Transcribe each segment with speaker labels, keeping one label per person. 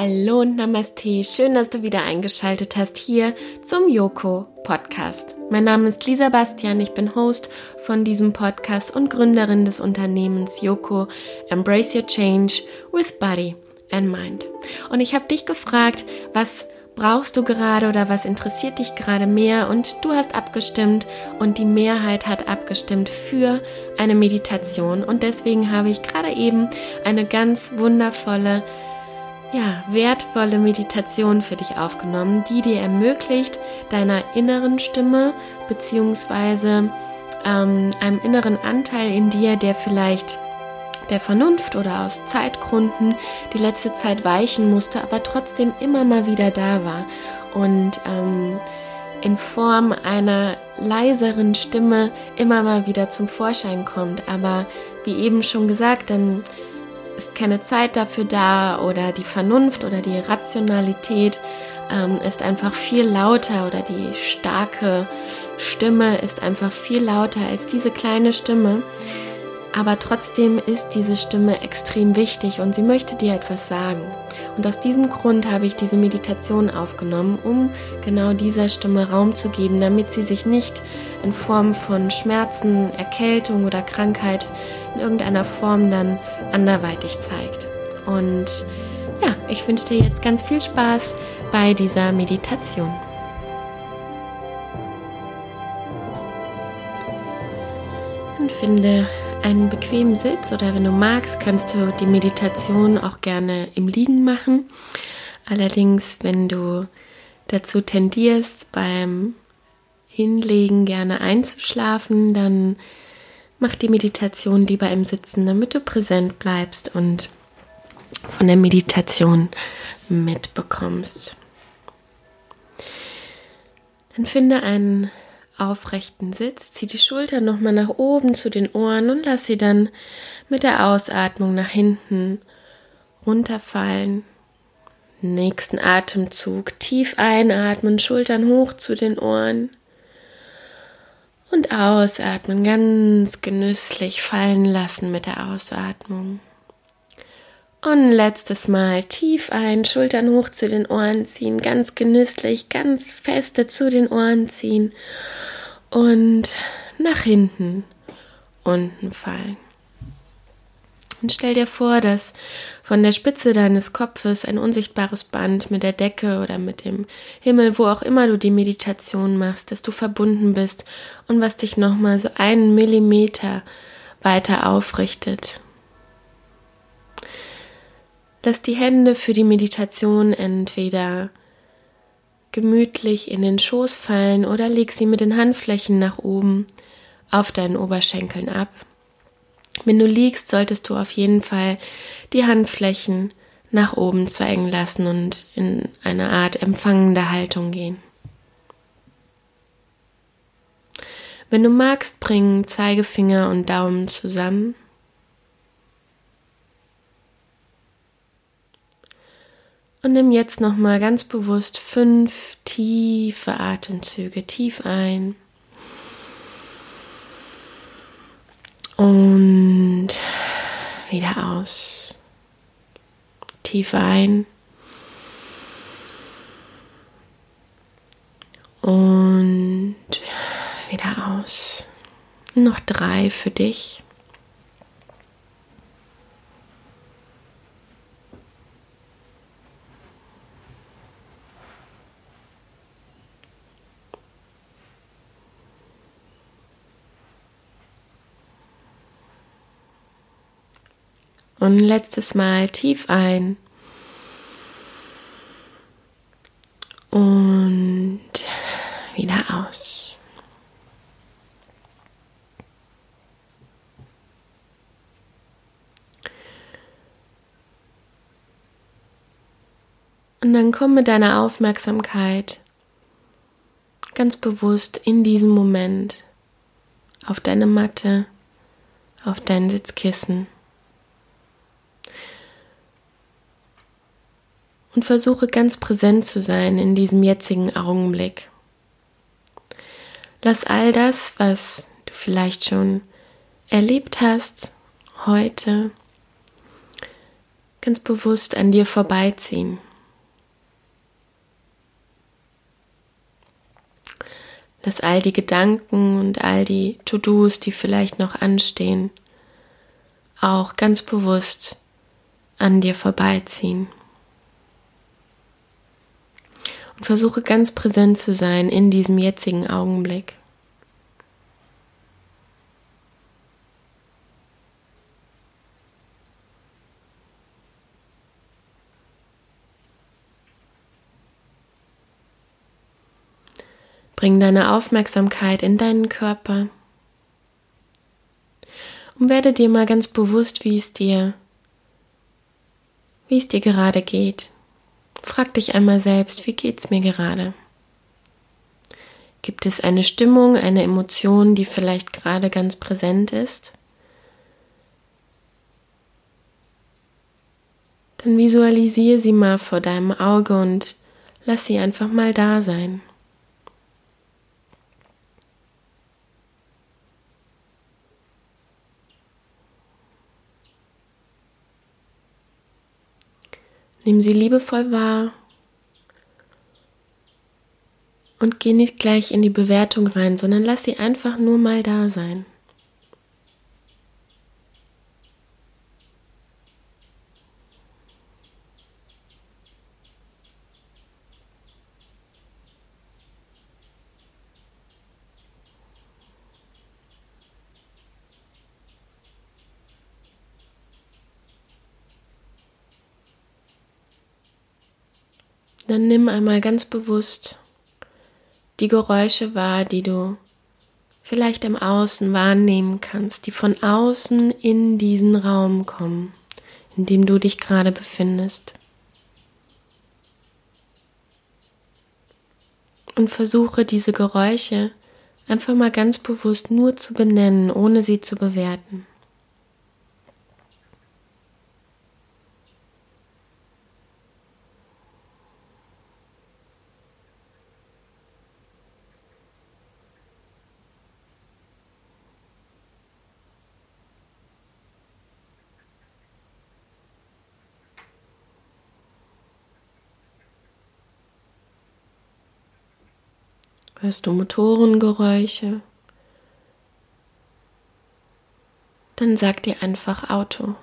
Speaker 1: Hallo und Namaste, schön, dass du wieder eingeschaltet hast hier zum Yoko Podcast. Mein Name ist Lisa Bastian, ich bin Host von diesem Podcast und Gründerin des Unternehmens Yoko Embrace Your Change with Body and Mind. Und ich habe dich gefragt, was brauchst du gerade oder was interessiert dich gerade mehr und du hast abgestimmt und die Mehrheit hat abgestimmt für eine Meditation und deswegen habe ich gerade eben eine ganz wundervolle ja, wertvolle Meditation für dich aufgenommen, die dir ermöglicht, deiner inneren Stimme beziehungsweise ähm, einem inneren Anteil in dir, der vielleicht der Vernunft oder aus Zeitgründen die letzte Zeit weichen musste, aber trotzdem immer mal wieder da war und ähm, in Form einer leiseren Stimme immer mal wieder zum Vorschein kommt. Aber wie eben schon gesagt, dann ist keine Zeit dafür da oder die Vernunft oder die Rationalität ähm, ist einfach viel lauter oder die starke Stimme ist einfach viel lauter als diese kleine Stimme. Aber trotzdem ist diese Stimme extrem wichtig und sie möchte dir etwas sagen. Und aus diesem Grund habe ich diese Meditation aufgenommen, um genau dieser Stimme Raum zu geben, damit sie sich nicht in Form von Schmerzen, Erkältung oder Krankheit in irgendeiner Form dann anderweitig zeigt. Und ja, ich wünsche dir jetzt ganz viel Spaß bei dieser Meditation. Und finde einen bequemen Sitz oder wenn du magst, kannst du die Meditation auch gerne im Liegen machen. Allerdings, wenn du dazu tendierst, beim Hinlegen gerne einzuschlafen, dann mach die Meditation lieber im Sitzen, damit du präsent bleibst und von der Meditation mitbekommst. Dann finde einen aufrechten Sitz, zieh die Schultern nochmal nach oben zu den Ohren und lass sie dann mit der Ausatmung nach hinten runterfallen. Nächsten Atemzug tief einatmen, Schultern hoch zu den Ohren und ausatmen, ganz genüsslich fallen lassen mit der Ausatmung. Und letztes Mal tief ein, Schultern hoch zu den Ohren ziehen, ganz genüsslich, ganz feste zu den Ohren ziehen und nach hinten unten fallen. Und stell dir vor, dass von der Spitze deines Kopfes ein unsichtbares Band mit der Decke oder mit dem Himmel, wo auch immer du die Meditation machst, dass du verbunden bist und was dich nochmal so einen Millimeter weiter aufrichtet. Lass die Hände für die Meditation entweder gemütlich in den Schoß fallen oder leg sie mit den Handflächen nach oben auf deinen Oberschenkeln ab. Wenn du liegst, solltest du auf jeden Fall die Handflächen nach oben zeigen lassen und in eine Art empfangende Haltung gehen. Wenn du magst, bringen Zeigefinger und Daumen zusammen. Und nimm jetzt nochmal ganz bewusst fünf tiefe Atemzüge tief ein. Und wieder aus. Tief ein. Und wieder aus. Noch drei für dich. Und letztes Mal tief ein. Und wieder aus. Und dann komm mit deiner Aufmerksamkeit ganz bewusst in diesem Moment auf deine Matte, auf dein Sitzkissen. und versuche ganz präsent zu sein in diesem jetzigen Augenblick. Lass all das, was du vielleicht schon erlebt hast, heute ganz bewusst an dir vorbeiziehen. Lass all die Gedanken und all die To-Dos, die vielleicht noch anstehen, auch ganz bewusst an dir vorbeiziehen. Und versuche ganz präsent zu sein in diesem jetzigen Augenblick. Bring deine Aufmerksamkeit in deinen Körper und werde dir mal ganz bewusst, wie es dir, wie es dir gerade geht. Frag dich einmal selbst, wie geht's mir gerade? Gibt es eine Stimmung, eine Emotion, die vielleicht gerade ganz präsent ist? Dann visualisiere sie mal vor deinem Auge und lass sie einfach mal da sein. Nimm sie liebevoll wahr und geh nicht gleich in die Bewertung rein, sondern lass sie einfach nur mal da sein. Dann nimm einmal ganz bewusst die Geräusche wahr, die du vielleicht im Außen wahrnehmen kannst, die von außen in diesen Raum kommen, in dem du dich gerade befindest. Und versuche diese Geräusche einfach mal ganz bewusst nur zu benennen, ohne sie zu bewerten. Hörst du Motorengeräusche? Dann sag dir einfach Auto.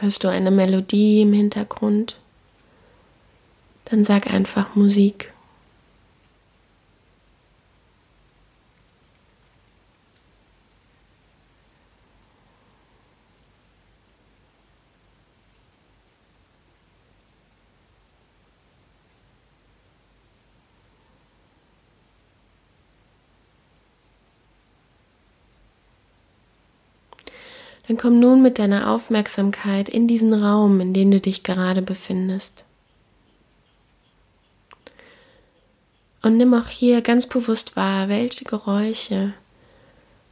Speaker 1: Hörst du eine Melodie im Hintergrund? Dann sag einfach Musik. Dann komm nun mit deiner Aufmerksamkeit in diesen Raum, in dem du dich gerade befindest. Und nimm auch hier ganz bewusst wahr, welche Geräusche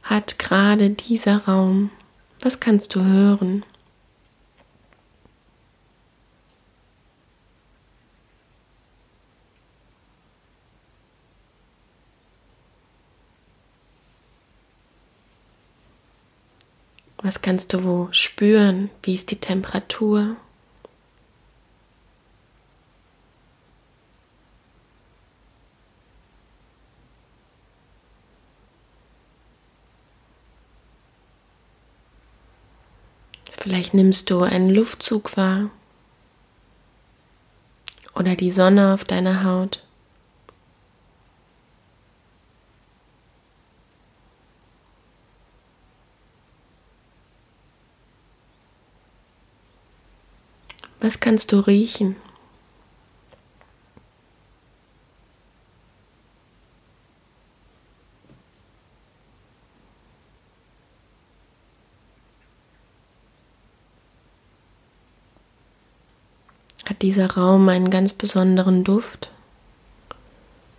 Speaker 1: hat gerade dieser Raum. Was kannst du hören? Was kannst du wo spüren? Wie ist die Temperatur? Vielleicht nimmst du einen Luftzug wahr oder die Sonne auf deiner Haut. Was kannst du riechen? Hat dieser Raum einen ganz besonderen Duft?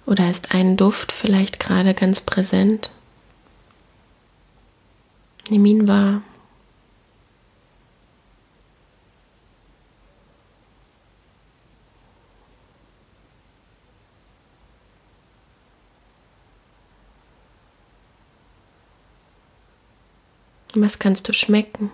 Speaker 1: Oder ist ein Duft vielleicht gerade ganz präsent? Nimm ihn wahr. Was kannst du schmecken?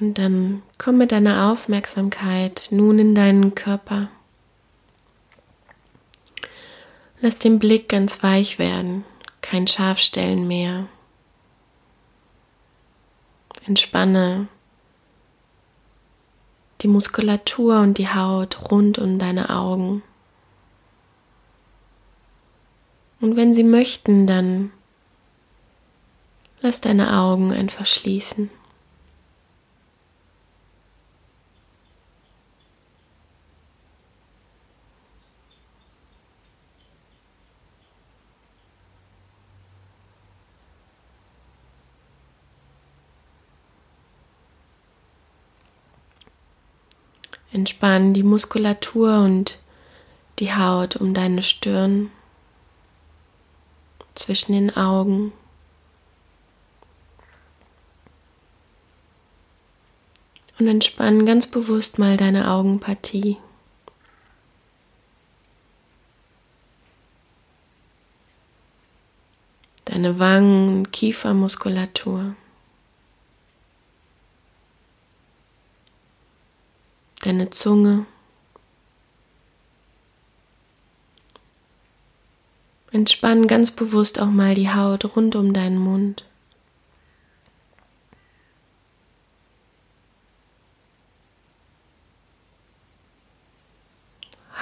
Speaker 1: Und dann komm mit deiner Aufmerksamkeit nun in deinen Körper. Lass den Blick ganz weich werden kein Scharfstellen mehr. Entspanne die Muskulatur und die Haut rund um deine Augen. Und wenn sie möchten, dann lass deine Augen einfach schließen. Entspann die Muskulatur und die Haut um deine Stirn, zwischen den Augen. Und entspann ganz bewusst mal deine Augenpartie. Deine Wangen- und Kiefermuskulatur. Deine Zunge. Entspann ganz bewusst auch mal die Haut rund um deinen Mund.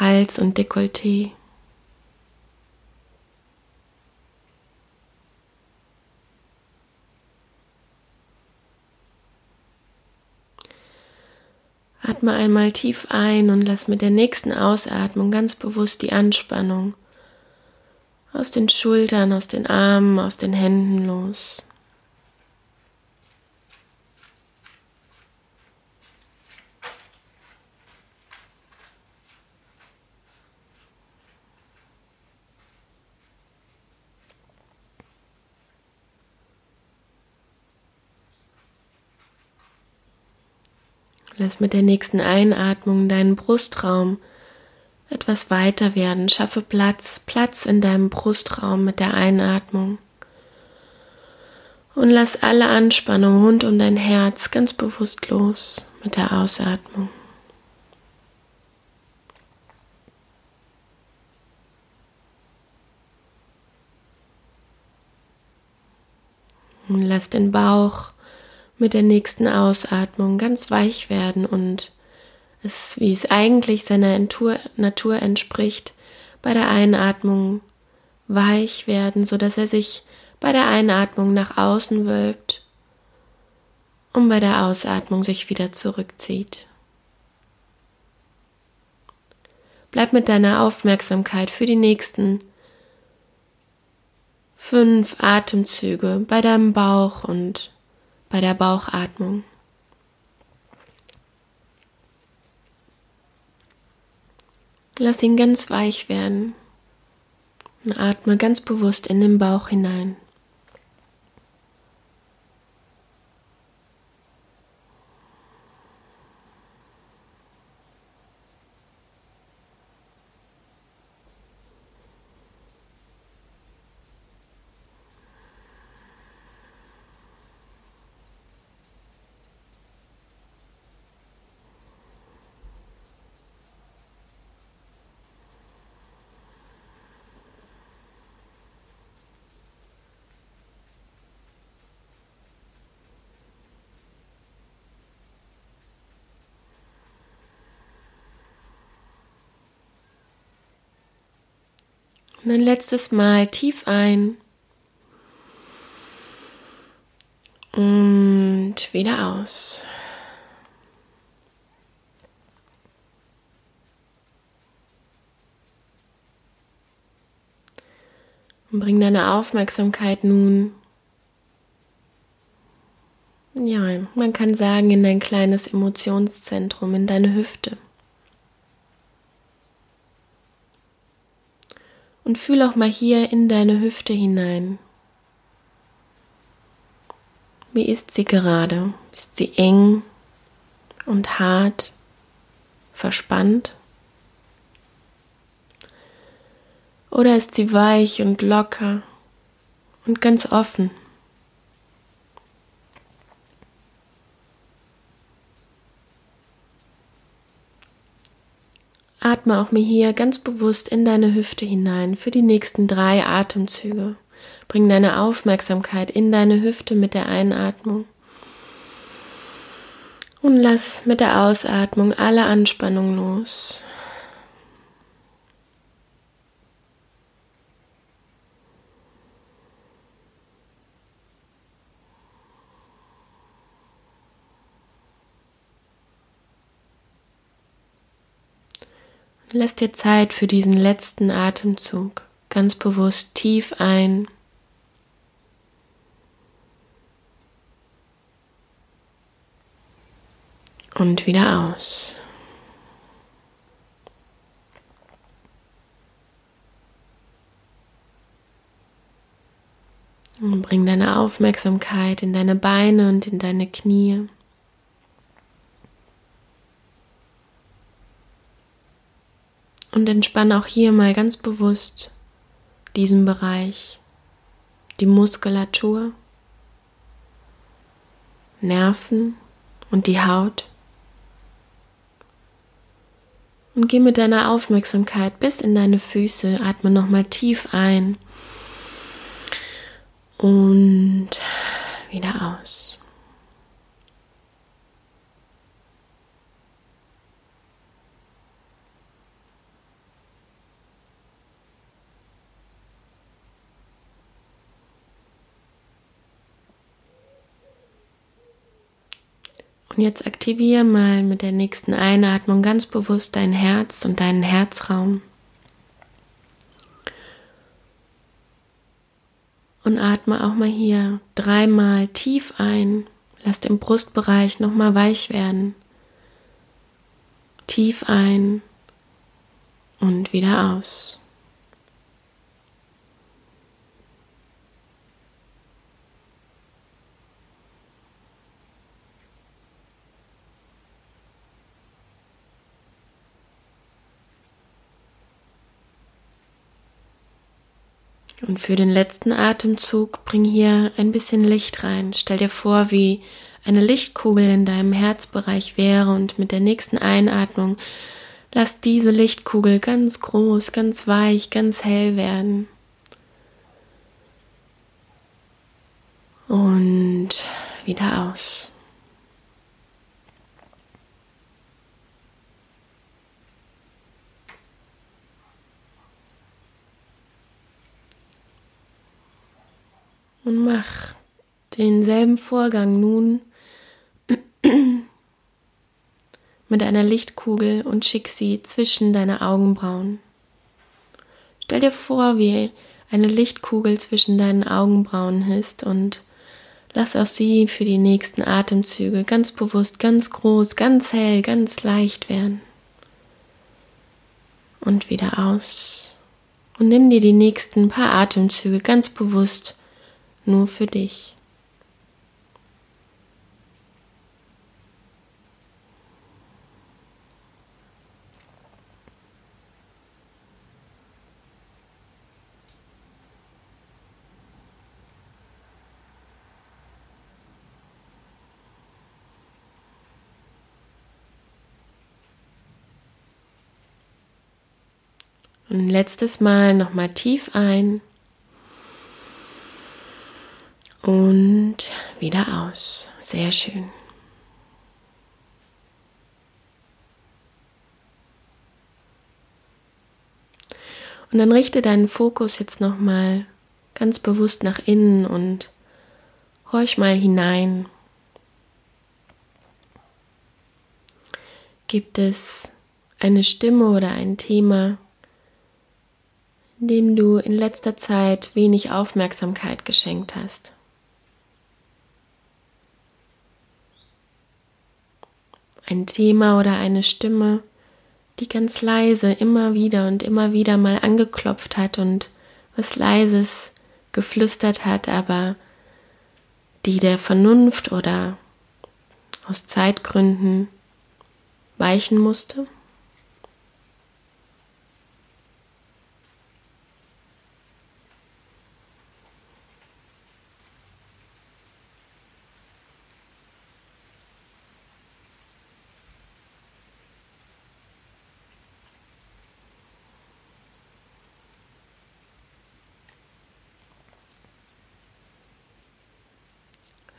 Speaker 1: Hals und Dekolleté. Atme einmal tief ein und lass mit der nächsten Ausatmung ganz bewusst die Anspannung aus den Schultern, aus den Armen, aus den Händen los. Lass mit der nächsten Einatmung deinen Brustraum etwas weiter werden. Schaffe Platz, Platz in deinem Brustraum mit der Einatmung. Und lass alle Anspannung rund um dein Herz ganz bewusst los mit der Ausatmung. Und lass den Bauch mit der nächsten Ausatmung ganz weich werden und es, wie es eigentlich seiner Natur entspricht, bei der Einatmung weich werden, so dass er sich bei der Einatmung nach außen wölbt und bei der Ausatmung sich wieder zurückzieht. Bleib mit deiner Aufmerksamkeit für die nächsten fünf Atemzüge bei deinem Bauch und bei der Bauchatmung. Lass ihn ganz weich werden und atme ganz bewusst in den Bauch hinein. Und ein letztes Mal tief ein. Und wieder aus. Und bring deine Aufmerksamkeit nun, ja, man kann sagen, in dein kleines Emotionszentrum, in deine Hüfte. Und fühl auch mal hier in deine Hüfte hinein. Wie ist sie gerade? Ist sie eng und hart, verspannt? Oder ist sie weich und locker und ganz offen? Atme auch mir hier ganz bewusst in deine Hüfte hinein für die nächsten drei Atemzüge. Bring deine Aufmerksamkeit in deine Hüfte mit der Einatmung. Und lass mit der Ausatmung alle Anspannung los. Lass dir Zeit für diesen letzten Atemzug. Ganz bewusst tief ein. Und wieder aus. Und bring deine Aufmerksamkeit in deine Beine und in deine Knie. Und entspann auch hier mal ganz bewusst diesen Bereich, die Muskulatur, Nerven und die Haut. Und geh mit deiner Aufmerksamkeit bis in deine Füße, atme nochmal tief ein und wieder aus. Und jetzt aktiviere mal mit der nächsten Einatmung ganz bewusst dein Herz und deinen Herzraum. Und atme auch mal hier dreimal tief ein. Lass den Brustbereich nochmal weich werden. Tief ein und wieder aus. Und für den letzten Atemzug bring hier ein bisschen Licht rein. Stell dir vor, wie eine Lichtkugel in deinem Herzbereich wäre und mit der nächsten Einatmung lass diese Lichtkugel ganz groß, ganz weich, ganz hell werden. Und wieder aus. Und mach denselben Vorgang nun mit einer Lichtkugel und schick sie zwischen deine Augenbrauen. Stell dir vor, wie eine Lichtkugel zwischen deinen Augenbrauen ist und lass auch sie für die nächsten Atemzüge ganz bewusst, ganz groß, ganz hell, ganz leicht werden. Und wieder aus. Und nimm dir die nächsten paar Atemzüge ganz bewusst nur für dich. Und letztes Mal nochmal tief ein und wieder aus. Sehr schön. Und dann richte deinen Fokus jetzt nochmal ganz bewusst nach innen und horch mal hinein. Gibt es eine Stimme oder ein Thema, dem du in letzter Zeit wenig Aufmerksamkeit geschenkt hast? Ein Thema oder eine Stimme, die ganz leise immer wieder und immer wieder mal angeklopft hat und was leises geflüstert hat, aber die der Vernunft oder aus Zeitgründen weichen musste?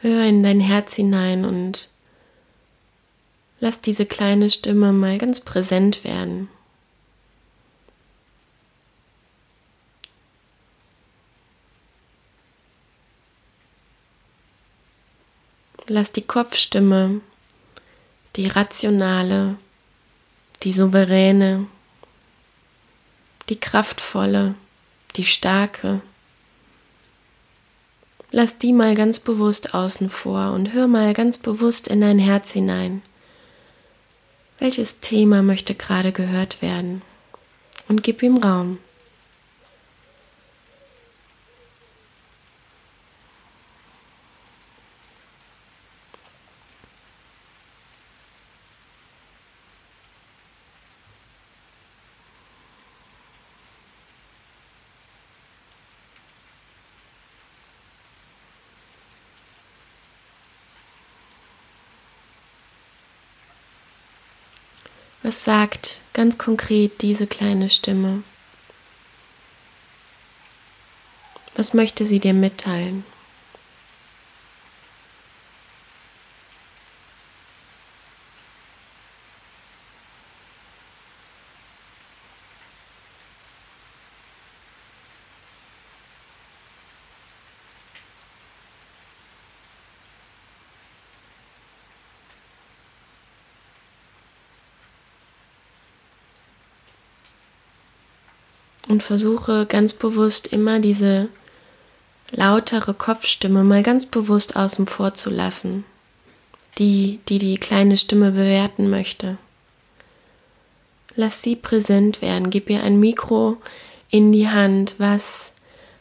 Speaker 1: Hör in dein Herz hinein und lass diese kleine Stimme mal ganz präsent werden. Lass die Kopfstimme, die rationale, die souveräne, die kraftvolle, die starke, Lass die mal ganz bewusst außen vor und hör mal ganz bewusst in dein Herz hinein. Welches Thema möchte gerade gehört werden? Und gib ihm Raum. Was sagt ganz konkret diese kleine Stimme? Was möchte sie dir mitteilen? Und versuche ganz bewusst immer diese lautere Kopfstimme mal ganz bewusst außen vor zu lassen, die, die die kleine Stimme bewerten möchte. Lass sie präsent werden, gib ihr ein Mikro in die Hand, was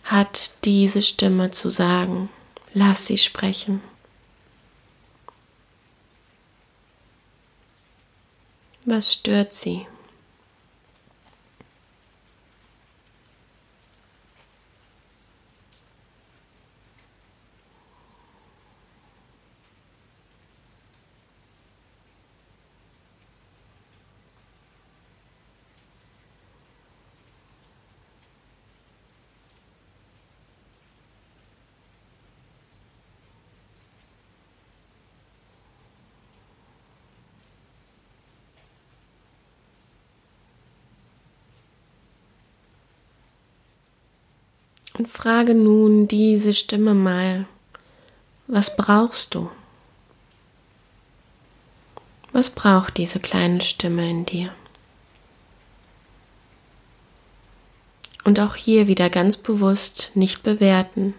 Speaker 1: hat diese Stimme zu sagen. Lass sie sprechen. Was stört sie? Und frage nun diese Stimme mal, was brauchst du? Was braucht diese kleine Stimme in dir? Und auch hier wieder ganz bewusst nicht bewerten,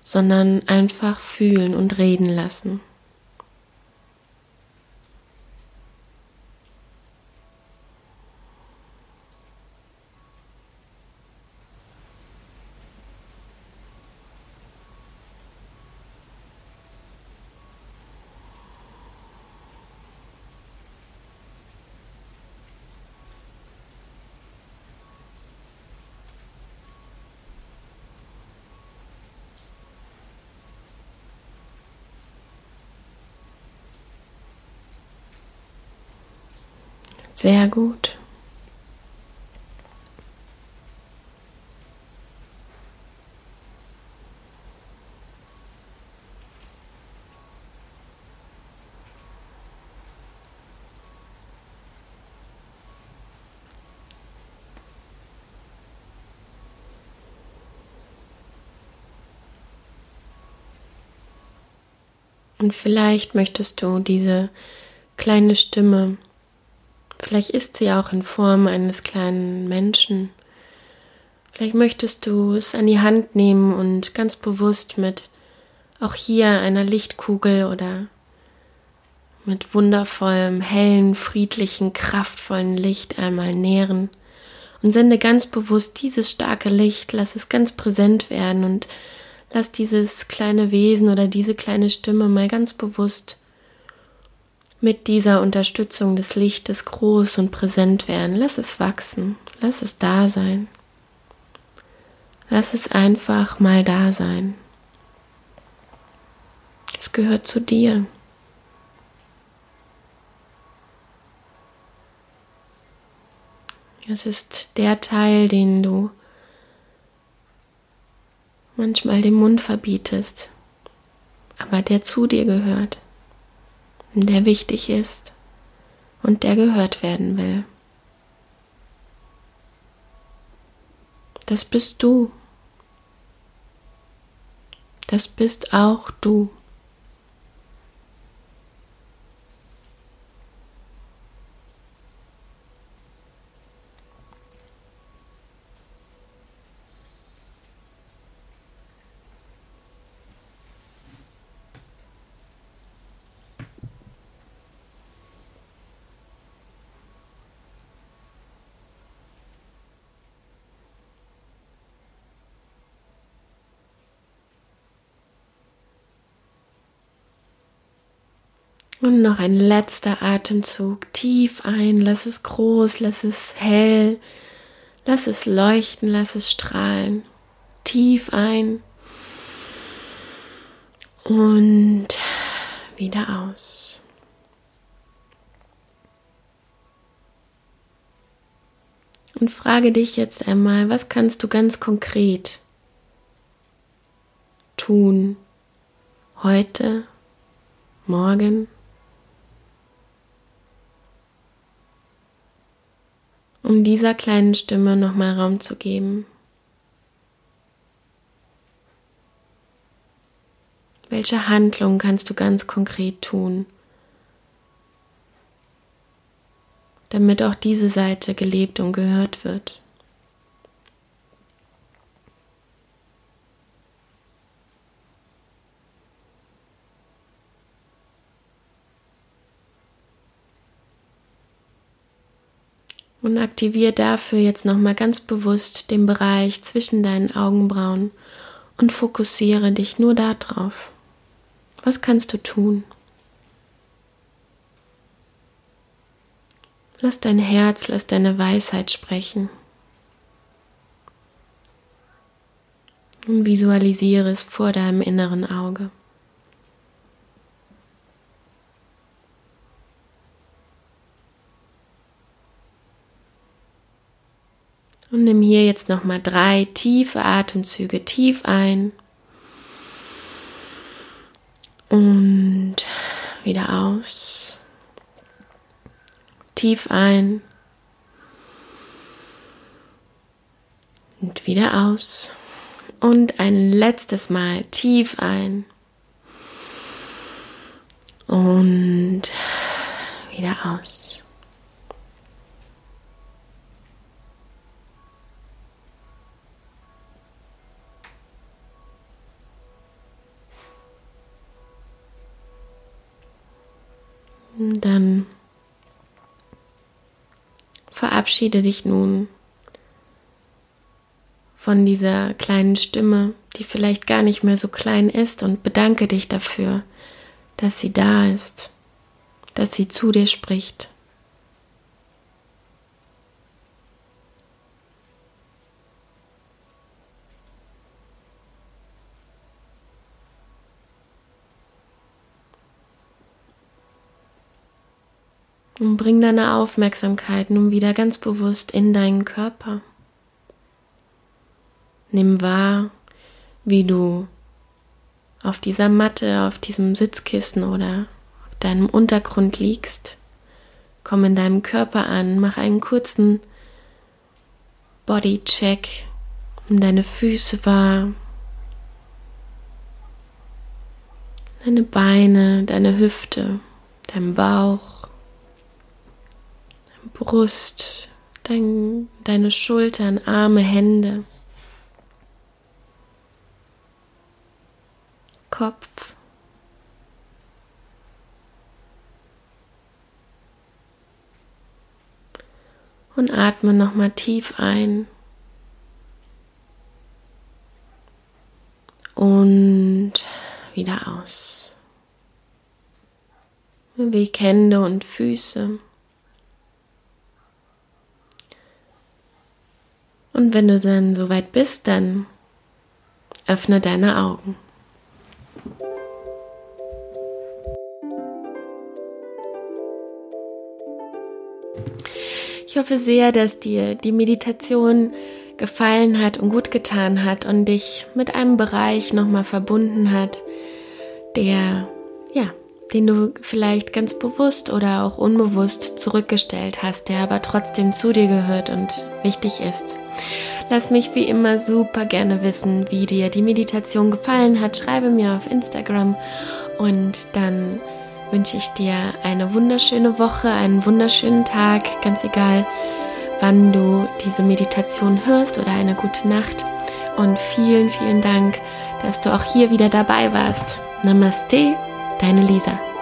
Speaker 1: sondern einfach fühlen und reden lassen. Sehr gut. Und vielleicht möchtest du diese kleine Stimme Vielleicht ist sie auch in Form eines kleinen Menschen. Vielleicht möchtest du es an die Hand nehmen und ganz bewusst mit auch hier einer Lichtkugel oder mit wundervollem, hellen, friedlichen, kraftvollen Licht einmal nähren und sende ganz bewusst dieses starke Licht, lass es ganz präsent werden und lass dieses kleine Wesen oder diese kleine Stimme mal ganz bewusst mit dieser Unterstützung des Lichtes groß und präsent werden. Lass es wachsen, lass es da sein. Lass es einfach mal da sein. Es gehört zu dir. Es ist der Teil, den du manchmal dem Mund verbietest, aber der zu dir gehört, der wichtig ist und der gehört werden will. Das bist du. Das bist auch du. Und noch ein letzter Atemzug. Tief ein, lass es groß, lass es hell, lass es leuchten, lass es strahlen. Tief ein. Und wieder aus. Und frage dich jetzt einmal, was kannst du ganz konkret tun heute, morgen, um dieser kleinen Stimme nochmal Raum zu geben. Welche Handlung kannst du ganz konkret tun, damit auch diese Seite gelebt und gehört wird? Und aktiviere dafür jetzt nochmal ganz bewusst den Bereich zwischen deinen Augenbrauen und fokussiere dich nur darauf. Was kannst du tun? Lass dein Herz, lass deine Weisheit sprechen. Und visualisiere es vor deinem inneren Auge. Nimm hier jetzt nochmal drei tiefe Atemzüge tief ein und wieder aus. Tief ein und wieder aus. Und ein letztes Mal tief ein und wieder aus. Dann verabschiede dich nun von dieser kleinen Stimme, die vielleicht gar nicht mehr so klein ist und bedanke dich dafür, dass sie da ist, dass sie zu dir spricht. Und bring deine Aufmerksamkeit nun wieder ganz bewusst in deinen Körper. Nimm wahr, wie du auf dieser Matte, auf diesem Sitzkissen oder auf deinem Untergrund liegst. Komm in deinem Körper an, mach einen kurzen Bodycheck, nimm deine Füße wahr, deine Beine, deine Hüfte, dein Bauch. Brust, dein, deine Schultern, Arme, Hände, Kopf. Und atme nochmal tief ein. Und wieder aus. Beweg Hände und Füße. Und wenn du dann soweit bist, dann öffne deine Augen. Ich hoffe sehr, dass dir die Meditation gefallen hat und gut getan hat und dich mit einem Bereich nochmal verbunden hat, der, ja, den du vielleicht ganz bewusst oder auch unbewusst zurückgestellt hast, der aber trotzdem zu dir gehört und wichtig ist. Lass mich wie immer super gerne wissen, wie dir die Meditation gefallen hat. Schreibe mir auf Instagram und dann wünsche ich dir eine wunderschöne Woche, einen wunderschönen Tag, ganz egal, wann du diese Meditation hörst oder eine gute Nacht. Und vielen, vielen Dank, dass du auch hier wieder dabei warst. Namaste, deine Lisa.